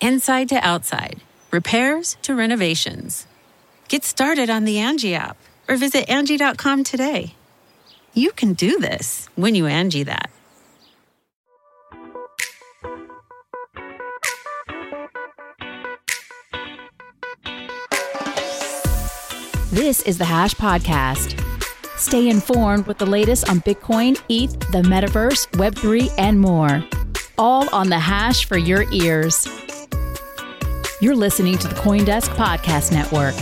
Inside to outside, repairs to renovations. Get started on the Angie app or visit Angie.com today. You can do this when you Angie that. This is the Hash Podcast. Stay informed with the latest on Bitcoin, ETH, the metaverse, Web3, and more. All on the Hash for your ears. You're listening to the Coindesk Podcast Network.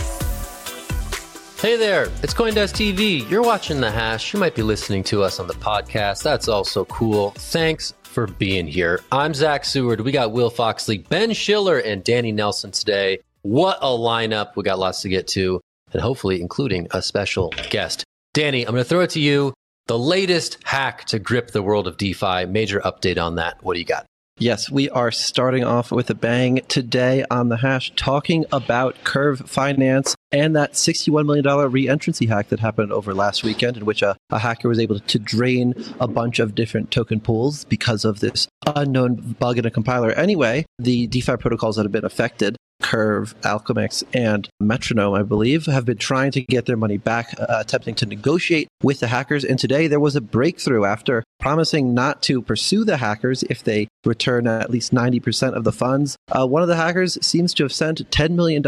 Hey there, it's Coindesk TV. You're watching The Hash. You might be listening to us on the podcast. That's also cool. Thanks for being here. I'm Zach Seward. We got Will Foxley, Ben Schiller, and Danny Nelson today. What a lineup. We got lots to get to, and hopefully, including a special guest. Danny, I'm going to throw it to you. The latest hack to grip the world of DeFi, major update on that. What do you got? Yes, we are starting off with a bang today on the hash, talking about Curve Finance and that $61 million re entrancy hack that happened over last weekend, in which a, a, hacker was able to drain a bunch of different token pools because of this unknown bug in a compiler. Anyway, the DeFi protocols that have been affected Curve, Alchemix, and Metronome, I believe, have been trying to get their money back, uh, attempting to negotiate with the hackers. And today there was a breakthrough after promising not to pursue the hackers if they return at least 90% of the funds. Uh, one of the hackers seems to have sent $10 million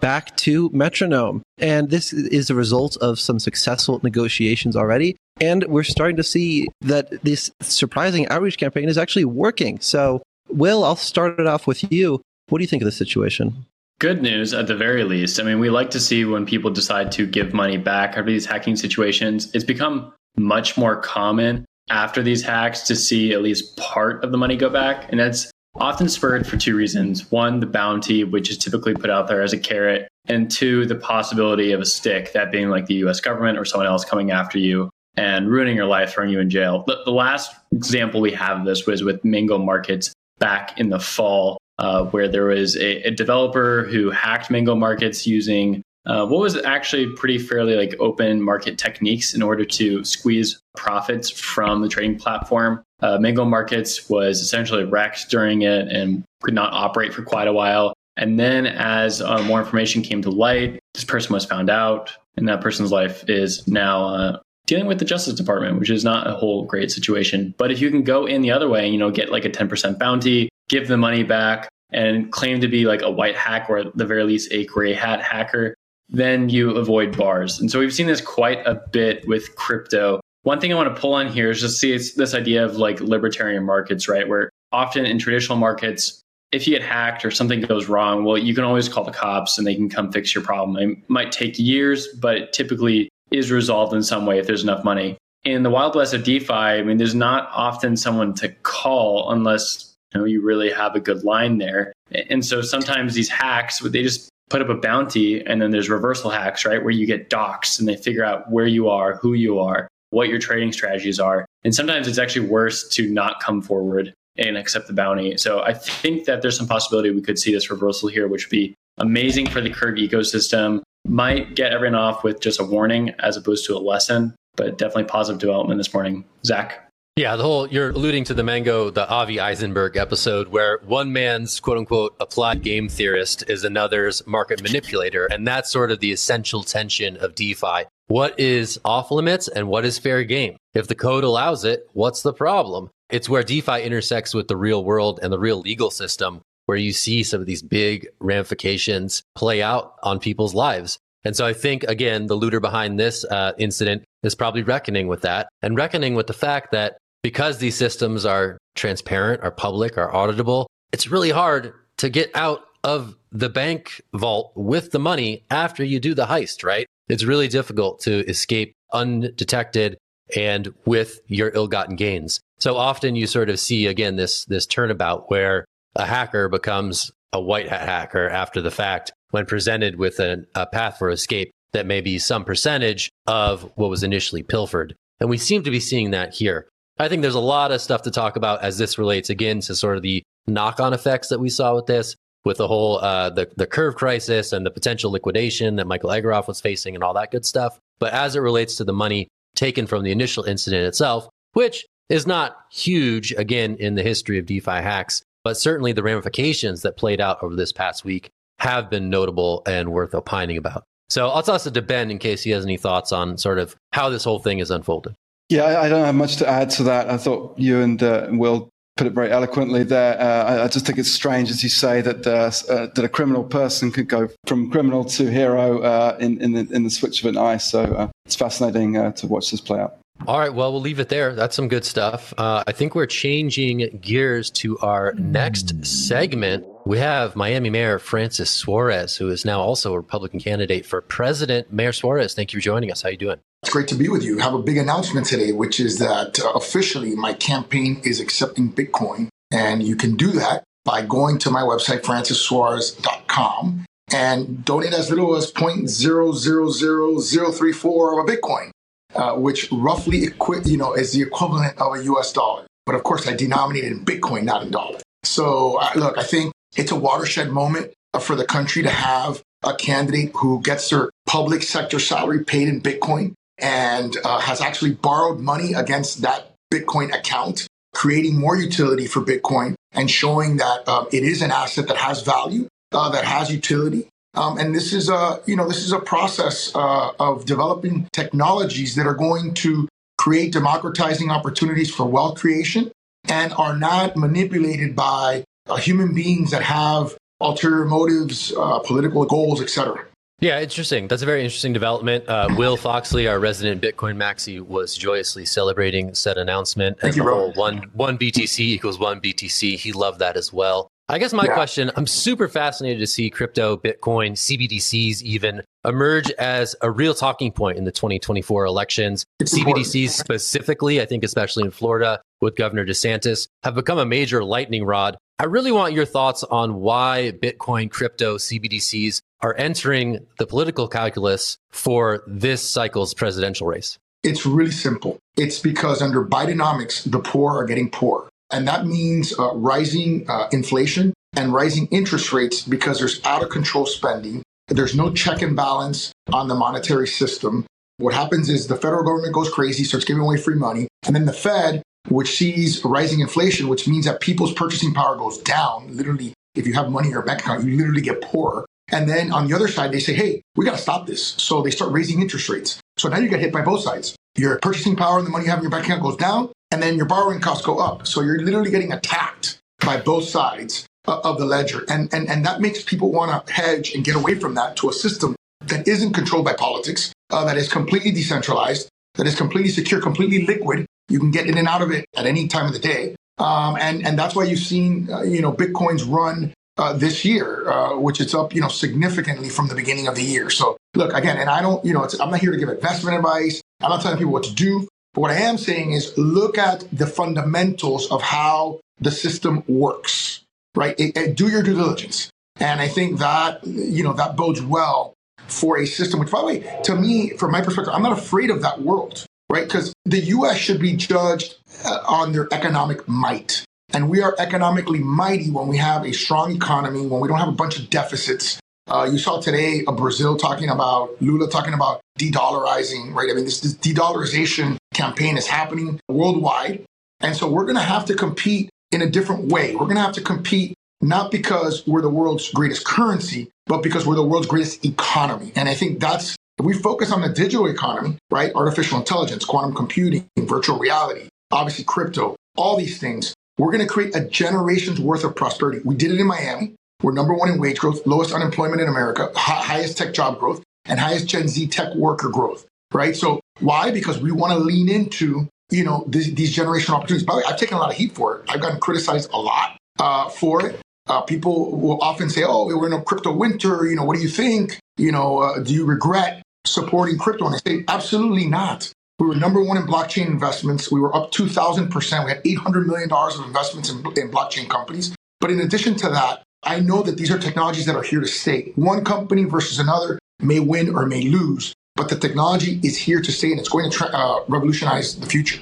back to Metronome. And this is a result of some successful negotiations already. And we're starting to see that this surprising outreach campaign is actually working. So, Will, I'll start it off with you. What do you think of the situation? Good news at the very least. I mean, we like to see when people decide to give money back after these hacking situations. It's become much more common after these hacks to see at least part of the money go back. And that's often spurred for two reasons. One, the bounty, which is typically put out there as a carrot. And two, the possibility of a stick, that being like the US government or someone else coming after you and ruining your life, throwing you in jail. The, the last example we have of this was with Mango Markets back in the fall uh, where there was a, a, developer who hacked Mango Markets using uh, what was actually pretty fairly like open market techniques in order to squeeze profits from the trading platform. Uh, Mango Markets was essentially wrecked during it and could not operate for quite a while. And then, as uh, more information came to light, this person was found out, and that person's life is now uh, dealing with the Justice Department, which is not a whole great situation. But if you can go in the other way and you know get like a 10% bounty, give the money back, and claim to be like a white hat or at the very least a gray hat hacker, then you avoid bars. And so we've seen this quite a bit with crypto. One thing I want to pull on here is just see this idea of like libertarian markets, right? Where often in traditional markets, if you get hacked or something goes wrong, well, you can always call the cops and they can come fix your problem. It might take years, but it typically is resolved in some way if there's enough money. In the wild west of DeFi, I mean, there's not often someone to call unless you know you really have a good line there and so sometimes these hacks they just put up a bounty and then there's reversal hacks right where you get docs and they figure out where you are who you are what your trading strategies are. And sometimes it's actually worse to not come forward and accept the bounty. So i think that there's some possibility we could see this reversal here which would be amazing for the curve ecosystem. Might get everyone off with just a warning as opposed to a lesson but definitely positive development this morning. Zach yeah, the whole you're alluding to the Mango, the Avi Eisenberg episode, where one man's quote unquote applied game theorist is another's market manipulator. And that's sort of the essential tension of DeFi. What is off limits and what is fair game? If the code allows it, what's the problem? It's where DeFi intersects with the real world and the real legal system, where you see some of these big ramifications play out on people's lives. And so I think, again, the looter behind this uh, incident is probably reckoning with that and reckoning with the fact that because these systems are transparent, are public, are auditable, it's really hard to get out of the bank vault with the money after you do the heist, right? It's really difficult to escape undetected and with your ill-gotten gains. So often you sort of see again this this turnabout where a hacker becomes a white hat hacker after the fact when presented with an, a path for escape that may be some percentage of what was initially pilfered. And we seem to be seeing that here. I think there's a lot of stuff to talk about as this relates again to sort of the knock on effects that we saw with this, with the whole uh, the the curve crisis and the potential liquidation that Michael Egorov was facing and all that good stuff. But as it relates to the money taken from the initial incident itself, which is not huge again in the history of DeFi hacks, but certainly the ramifications that played out over this past week have been notable and worth opining about. So I'll toss it to Ben in case he has any thoughts on sort of how this whole thing is unfolded. Yeah, I don't have much to add to that. I thought you and uh, Will put it very eloquently there. Uh, I, just think it's strange, as you say, that uh, uh, that a criminal person could go from criminal to hero uh, in in the, in the switch of an eye. So uh, it's fascinating uh, to watch this play out. All right, well, we'll leave it there. That's some good stuff. I think we're changing gears to our next segment. We have Miami Mayor Francis Suarez, who is now also a Republican candidate for president. Mayor Suarez, thank you for joining us. How you doing? It's great to be with you. I have a big announcement today, which is that uh, officially my campaign is accepting Bitcoin. And you can do that by going to my website, francissuarez.com, and donate as little as 0.000034 of a Bitcoin, uh, which roughly equi- you know, is the equivalent of a US dollar. But of course, I denominate it in Bitcoin, not in dollars. So, uh, look, I think it's a watershed moment for the country to have a candidate who gets their public sector salary paid in Bitcoin and uh, has actually borrowed money against that Bitcoin account, creating more utility for Bitcoin and showing that uh, it is an asset that has value, uh, that has utility. Um, and this is a, you know, this is a process uh, of developing technologies that are going to create democratizing opportunities for wealth creation and are not manipulated by uh, human beings that have ulterior motives, uh, political goals, etc. Yeah, interesting. That's a very interesting development. Uh, Will Foxley, our resident Bitcoin maxi, was joyously celebrating said announcement. Thank you, the whole one one BTC equals one BTC. He loved that as well. I guess my yeah. question: I'm super fascinated to see crypto, Bitcoin, CBDCs even emerge as a real talking point in the 2024 elections. It's CBDCs important. specifically, I think, especially in Florida with Governor DeSantis, have become a major lightning rod. I really want your thoughts on why Bitcoin, crypto, CBDCs are entering the political calculus for this cycle's presidential race? It's really simple. It's because under Bidenomics, the poor are getting poorer. And that means uh, rising uh, inflation and rising interest rates because there's out of control spending. There's no check and balance on the monetary system. What happens is the federal government goes crazy, starts giving away free money. And then the Fed, which sees rising inflation, which means that people's purchasing power goes down. Literally, if you have money in your bank account, you literally get poorer. And then on the other side, they say, hey, we got to stop this. So they start raising interest rates. So now you get hit by both sides. Your purchasing power and the money you have in your bank account goes down, and then your borrowing costs go up. So you're literally getting attacked by both sides of the ledger. And, and, and that makes people want to hedge and get away from that to a system that isn't controlled by politics, uh, that is completely decentralized, that is completely secure, completely liquid. You can get in and out of it at any time of the day. Um, and, and that's why you've seen, uh, you know, Bitcoin's run uh, this year, uh, which it's up, you know, significantly from the beginning of the year. So look, again, and I don't, you know, I'm not here to give investment advice. I'm not telling people what to do. But what I am saying is look at the fundamentals of how the system works, right? It, it, do your due diligence. And I think that, you know, that bodes well for a system, which by the way, to me, from my perspective, I'm not afraid of that world, right? Because the US should be judged uh, on their economic might. And we are economically mighty when we have a strong economy, when we don't have a bunch of deficits. Uh, you saw today a Brazil talking about Lula talking about de-dollarizing, right? I mean, this, this de-dollarization campaign is happening worldwide, and so we're going to have to compete in a different way. We're going to have to compete not because we're the world's greatest currency, but because we're the world's greatest economy. And I think that's if we focus on the digital economy, right? Artificial intelligence, quantum computing, virtual reality, obviously crypto, all these things we're going to create a generation's worth of prosperity. We did it in Miami. We're number one in wage growth, lowest unemployment in America, highest tech job growth, and highest Gen Z tech worker growth, right? So why? Because we want to lean into, you know, these, these generational opportunities. By the way, I've taken a lot of heat for it. I've gotten criticized a lot uh, for it. Uh, people will often say, "Oh, we're in a crypto winter. You know, what do you think? You know, uh, do you regret supporting crypto?" And I say, "Absolutely not. We were number one in blockchain investments. We were up 2,000%. We had $800 million of investments in, in blockchain companies. But in addition to that, I know that these are technologies that are here to stay. One company versus another may win or may lose, but the technology is here to stay and it's going to tra- uh, revolutionize the future.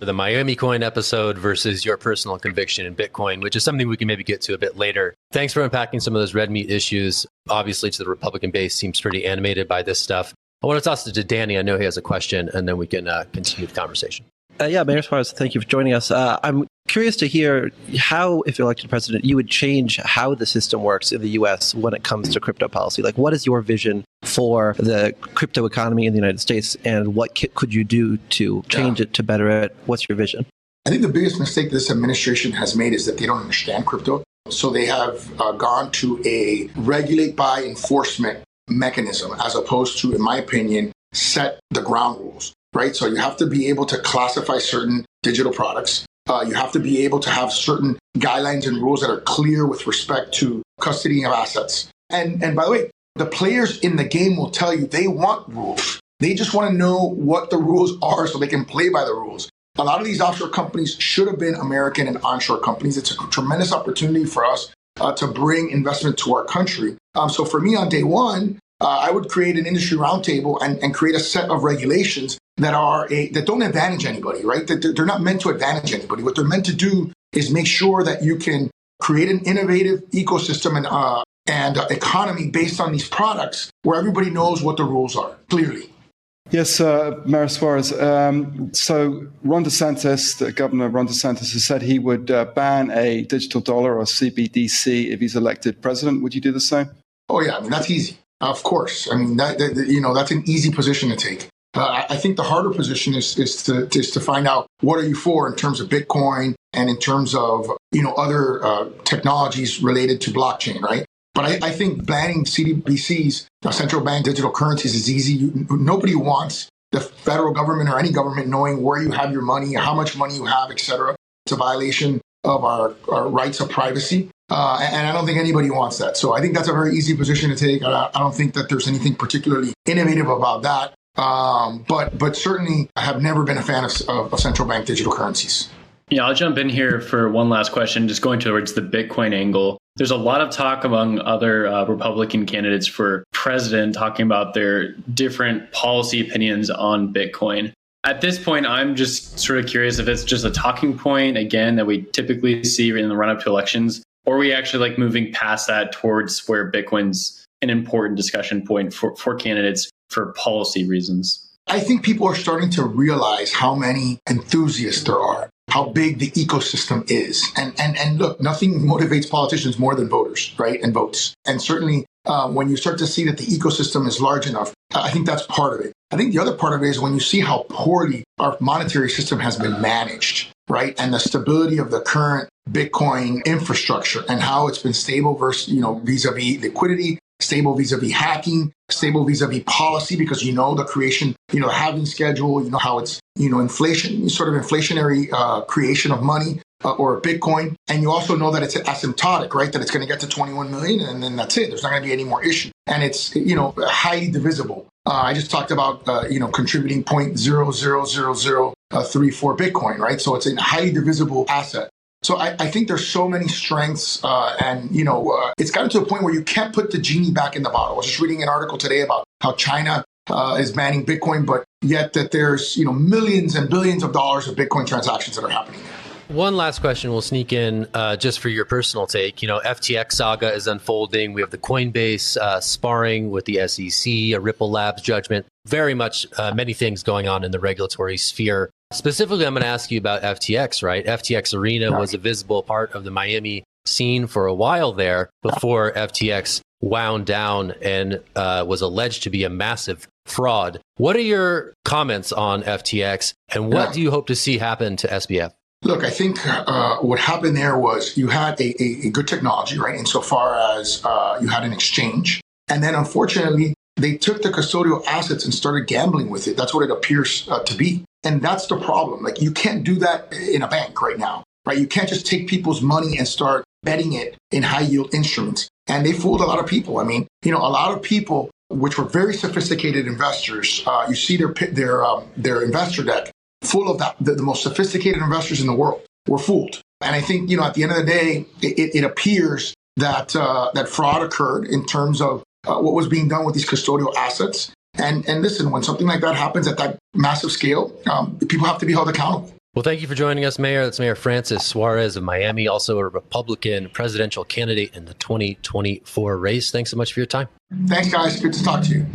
The Miami Coin episode versus your personal conviction in Bitcoin, which is something we can maybe get to a bit later. Thanks for unpacking some of those red meat issues. Obviously, to the Republican base, seems pretty animated by this stuff. I want to toss it to Danny. I know he has a question, and then we can uh, continue the conversation. Uh, yeah, Mayor Suarez, thank you for joining us. Uh, I'm curious to hear how, if elected president, you would change how the system works in the U.S. when it comes to crypto policy. Like, what is your vision for the crypto economy in the United States, and what could you do to change yeah. it to better it? What's your vision? I think the biggest mistake this administration has made is that they don't understand crypto. So they have uh, gone to a regulate by enforcement mechanism as opposed to, in my opinion, set the ground rules, right? So you have to be able to classify certain digital products. Uh, you have to be able to have certain guidelines and rules that are clear with respect to custody of assets. And, and by the way, the players in the game will tell you they want rules. They just want to know what the rules are so they can play by the rules. A lot of these offshore companies should have been American and onshore companies. It's a tremendous opportunity for us uh, to bring investment to our country. Um, so for me on day one, uh, I would create an industry roundtable and, and create a set of regulations that are a, that don't advantage anybody, right? That they're not meant to advantage anybody. What they're meant to do is make sure that you can create an innovative ecosystem and uh, and uh, economy based on these products where everybody knows what the rules are clearly. Yes, uh, Mayor Suarez. Um, so Ron DeSantis, the Governor Ron DeSantis, has said he would uh, ban a digital dollar or CBDC if he's elected president. Would you do the same? Oh yeah, I mean that's easy. Of course. I mean that, that you know that's an easy position to take. Uh, I think the harder position is is to is to find out what are you for in terms of Bitcoin and in terms of you know other uh, technologies related to blockchain, right? But I, I think banning CBDCs, central bank digital currencies, is easy. You, nobody wants the federal government or any government knowing where you have your money, how much money you have, etc. It's a violation of our, our rights of privacy. Uh, and I don't think anybody wants that. So I think that's a very easy position to take. I, I don't think that there's anything particularly innovative about that. Um, but but certainly, I have never been a fan of, of, of central bank digital currencies. Yeah, I'll jump in here for one last question, just going towards the Bitcoin angle. There's a lot of talk among other uh, Republican candidates for president talking about their different policy opinions on Bitcoin. At this point, I'm just sort of curious if it's just a talking point, again, that we typically see in the run up to elections, or we actually like moving past that towards where Bitcoin's an important discussion point for, for candidates for policy reasons. I think people are starting to realize how many enthusiasts there are how big the ecosystem is. And, and, and look, nothing motivates politicians more than voters, right? And votes. And certainly uh, when you start to see that the ecosystem is large enough, I think that's part of it. I think the other part of it is when you see how poorly our monetary system has been managed, right? And the stability of the current Bitcoin infrastructure and how it's been stable versus, you know, vis-a-vis liquidity stable vis-a-vis hacking, stable vis-a-vis policy, because you know the creation, you know, halving schedule, you know how it's, you know, inflation, sort of inflationary uh, creation of money uh, or Bitcoin. And you also know that it's asymptotic, right? That it's going to get to 21 million and then that's it. There's not going to be any more issue. And it's, you know, highly divisible. Uh, I just talked about, uh, you know, contributing 0.00034 Bitcoin, right? So it's a highly divisible asset. So I, I, think there's so many strengths, uh, and you know, uh, it's gotten to a point where you can't put the genie back in the bottle. I was just reading an article today about how China uh, is banning Bitcoin, but yet that there's you know millions and billions of dollars of Bitcoin transactions that are happening. One last question we'll sneak in uh, just for your personal take. You know, FTX saga is unfolding. We have the Coinbase uh, sparring with the SEC, a Ripple Labs judgment. Very much uh, many things going on in the regulatory sphere. Specifically, I'm going to ask you about FTX, right? FTX Arena was a visible part of the Miami scene for a while there before FTX wound down and uh, was alleged to be a massive fraud. What are your comments on FTX and what yeah. do you hope to see happen to SBF? Look, I think uh, what happened there was you had a, a, a good technology, right? Insofar as uh, you had an exchange. And then unfortunately, they took the custodial assets and started gambling with it. That's what it appears uh, to be. And that's the problem. Like you can't do that in a bank right now, right? You can't just take people's money and start betting it in high yield instruments. And they fooled a lot of people. I mean, you know, a lot of people, which were very sophisticated investors, uh, you see their their um, their investor deck full of that, the, the, most sophisticated investors in the world were fooled. And I think, you know, at the end of the day, it, it appears that uh, that fraud occurred in terms of uh, what was being done with these custodial assets. And and listen, when something like that happens at that massive scale, um, people have to be held accountable. Well, thank you for joining us, Mayor. That's Mayor Francis Suarez of Miami, also a Republican presidential candidate in the 2024 race. Thanks so much for your time. Thanks, guys. Good to talk to you.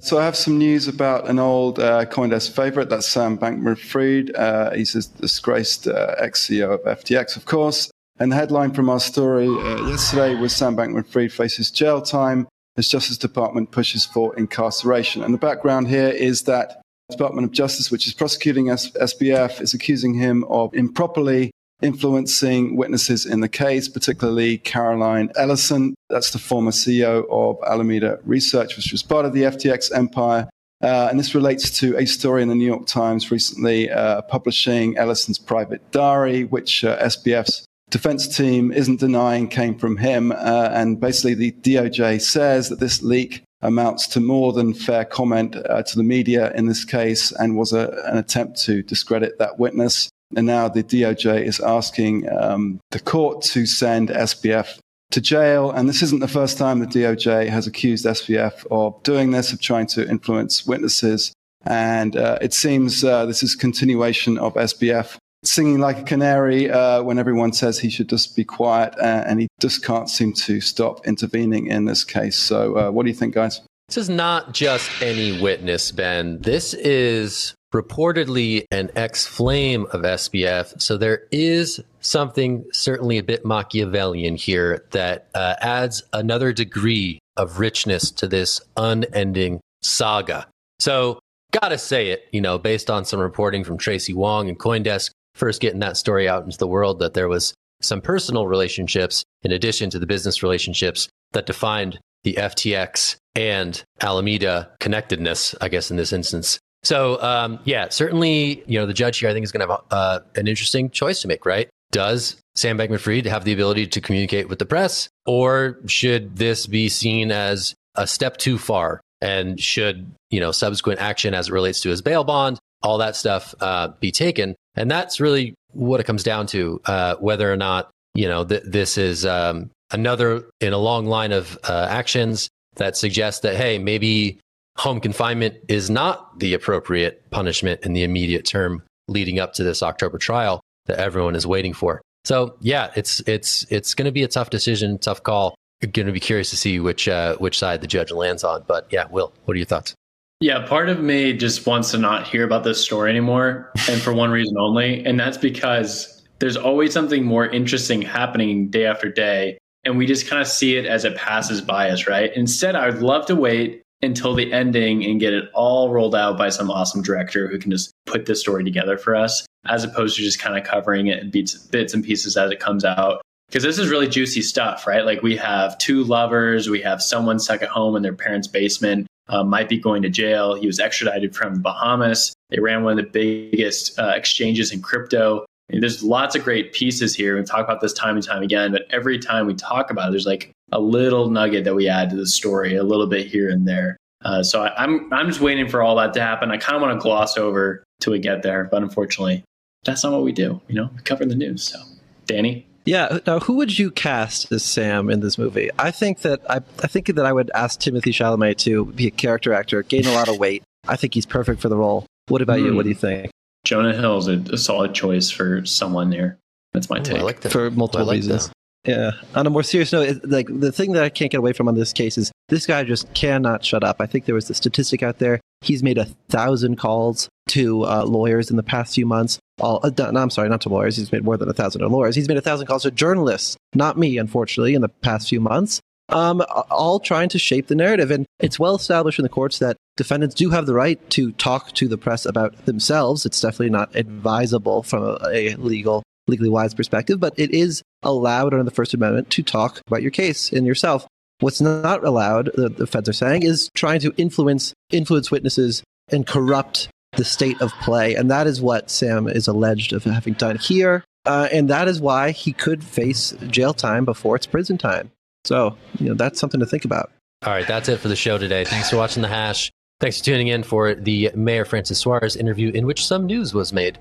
So I have some news about an old uh, CoinDesk favorite. That's Sam Bankman-Fried. Uh, he's a disgraced uh, ex-CEO of FTX, of course. And the headline from our story uh, yesterday was Sam Bankman-Fried faces jail time as Justice Department pushes for incarceration. And the background here is that the Department of Justice, which is prosecuting S- SBF, is accusing him of improperly influencing witnesses in the case, particularly Caroline Ellison. That's the former CEO of Alameda Research, which was part of the FTX empire. Uh, and this relates to a story in the New York Times recently uh, publishing Ellison's private diary, which uh, SBF's defense team isn't denying came from him. Uh, and basically, the DOJ says that this leak amounts to more than fair comment uh, to the media in this case and was a, an attempt to discredit that witness. And now the DOJ is asking um, the court to send SBF to jail. And this isn't the first time the DOJ has accused SBF of doing this, of trying to influence witnesses. And uh, it seems uh, this is continuation of SBF singing like a canary uh, when everyone says he should just be quiet, uh, and he just can't seem to stop intervening in this case. So, uh, what do you think, guys? This is not just any witness, Ben. This is reportedly an ex flame of SBF. So there is something certainly a bit Machiavellian here that uh, adds another degree of richness to this unending saga. So, gotta say it, you know, based on some reporting from Tracy Wang and Coindesk, first getting that story out into the world that there was some personal relationships in addition to the business relationships that defined the FTX and Alameda connectedness, I guess, in this instance. So, um, yeah, certainly, you know, the judge here, I think, is going to have uh, an interesting choice to make, right? Does Sam Bankman Fried have the ability to communicate with the press, or should this be seen as a step too far? And should, you know, subsequent action as it relates to his bail bond, all that stuff uh, be taken? And that's really what it comes down to, uh, whether or not, you know, th- this is um, another in a long line of uh, actions that suggest that, hey, maybe home confinement is not the appropriate punishment in the immediate term leading up to this October trial that everyone is waiting for. So yeah, it's it's it's going to be a tough decision, tough call. going to be curious to see which uh, which side the judge lands on. But yeah, Will, what are your thoughts? Yeah, part of me just wants to not hear about this story anymore, and for one reason only, and that's because there's always something more interesting happening day after day, and we just kind of see it as it passes by us, right? Instead, I would love to wait until the ending and get it all rolled out by some awesome director who can just put this story together for us, as opposed to just kind of covering it in bits, bits and pieces as it comes out. Because this is really juicy stuff, right? Like we have two lovers, we have someone stuck at home in their parents' basement, uh, might be going to jail. He was extradited from the Bahamas. They ran one of the biggest uh, exchanges in crypto. There's lots of great pieces here. We talk about this time and time again, but every time we talk about it, there's like a little nugget that we add to the story, a little bit here and there. Uh, so I, I'm I'm just waiting for all that to happen. I kind of want to gloss over till we get there, but unfortunately, that's not what we do. You know, we cover the news. So, Danny. Yeah. Now, who would you cast as Sam in this movie? I think that I, I think that I would ask Timothée Chalamet to be a character actor, gain a lot of weight. I think he's perfect for the role. What about mm. you? What do you think? Jonah Hill is a, a, solid choice for someone there. That's my take. I like that. For multiple like reasons. That. Yeah. On a more serious note, like the thing that I can't get away from on this case is this guy just cannot shut up. I think there was a statistic out there. He's made a thousand calls to uh, lawyers in the past few months. All, uh, no, I'm sorry, not to lawyers. He's made more than a thousand to lawyers. He's made a thousand calls to journalists, not me, unfortunately, in the past few months. Um, all trying to shape the narrative. And it's well established in the courts that defendants do have the right to talk to the press about themselves. It's definitely not advisable from a, a legal, legally wise perspective, but it is allowed under the First Amendment to talk about your case and yourself. What's not allowed, the, the feds are saying, is trying to influence influence witnesses and corrupt the state of play. And that is what Sam is alleged of having done here. Uh, and that is why he could face jail time before it's prison time. So, you know, that's something to think about. All right, that's it for the show today. Thanks for watching The Hash. Thanks for tuning in for the Mayor Francis Suarez interview in which some news was made.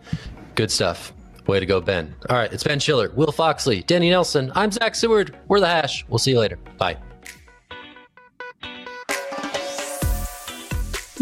Good stuff. Way to go, Ben. All right, it's Ben Schiller, Will Foxley, Danny Nelson. I'm Zach Seward. We're The Hash. We'll see you later. Bye.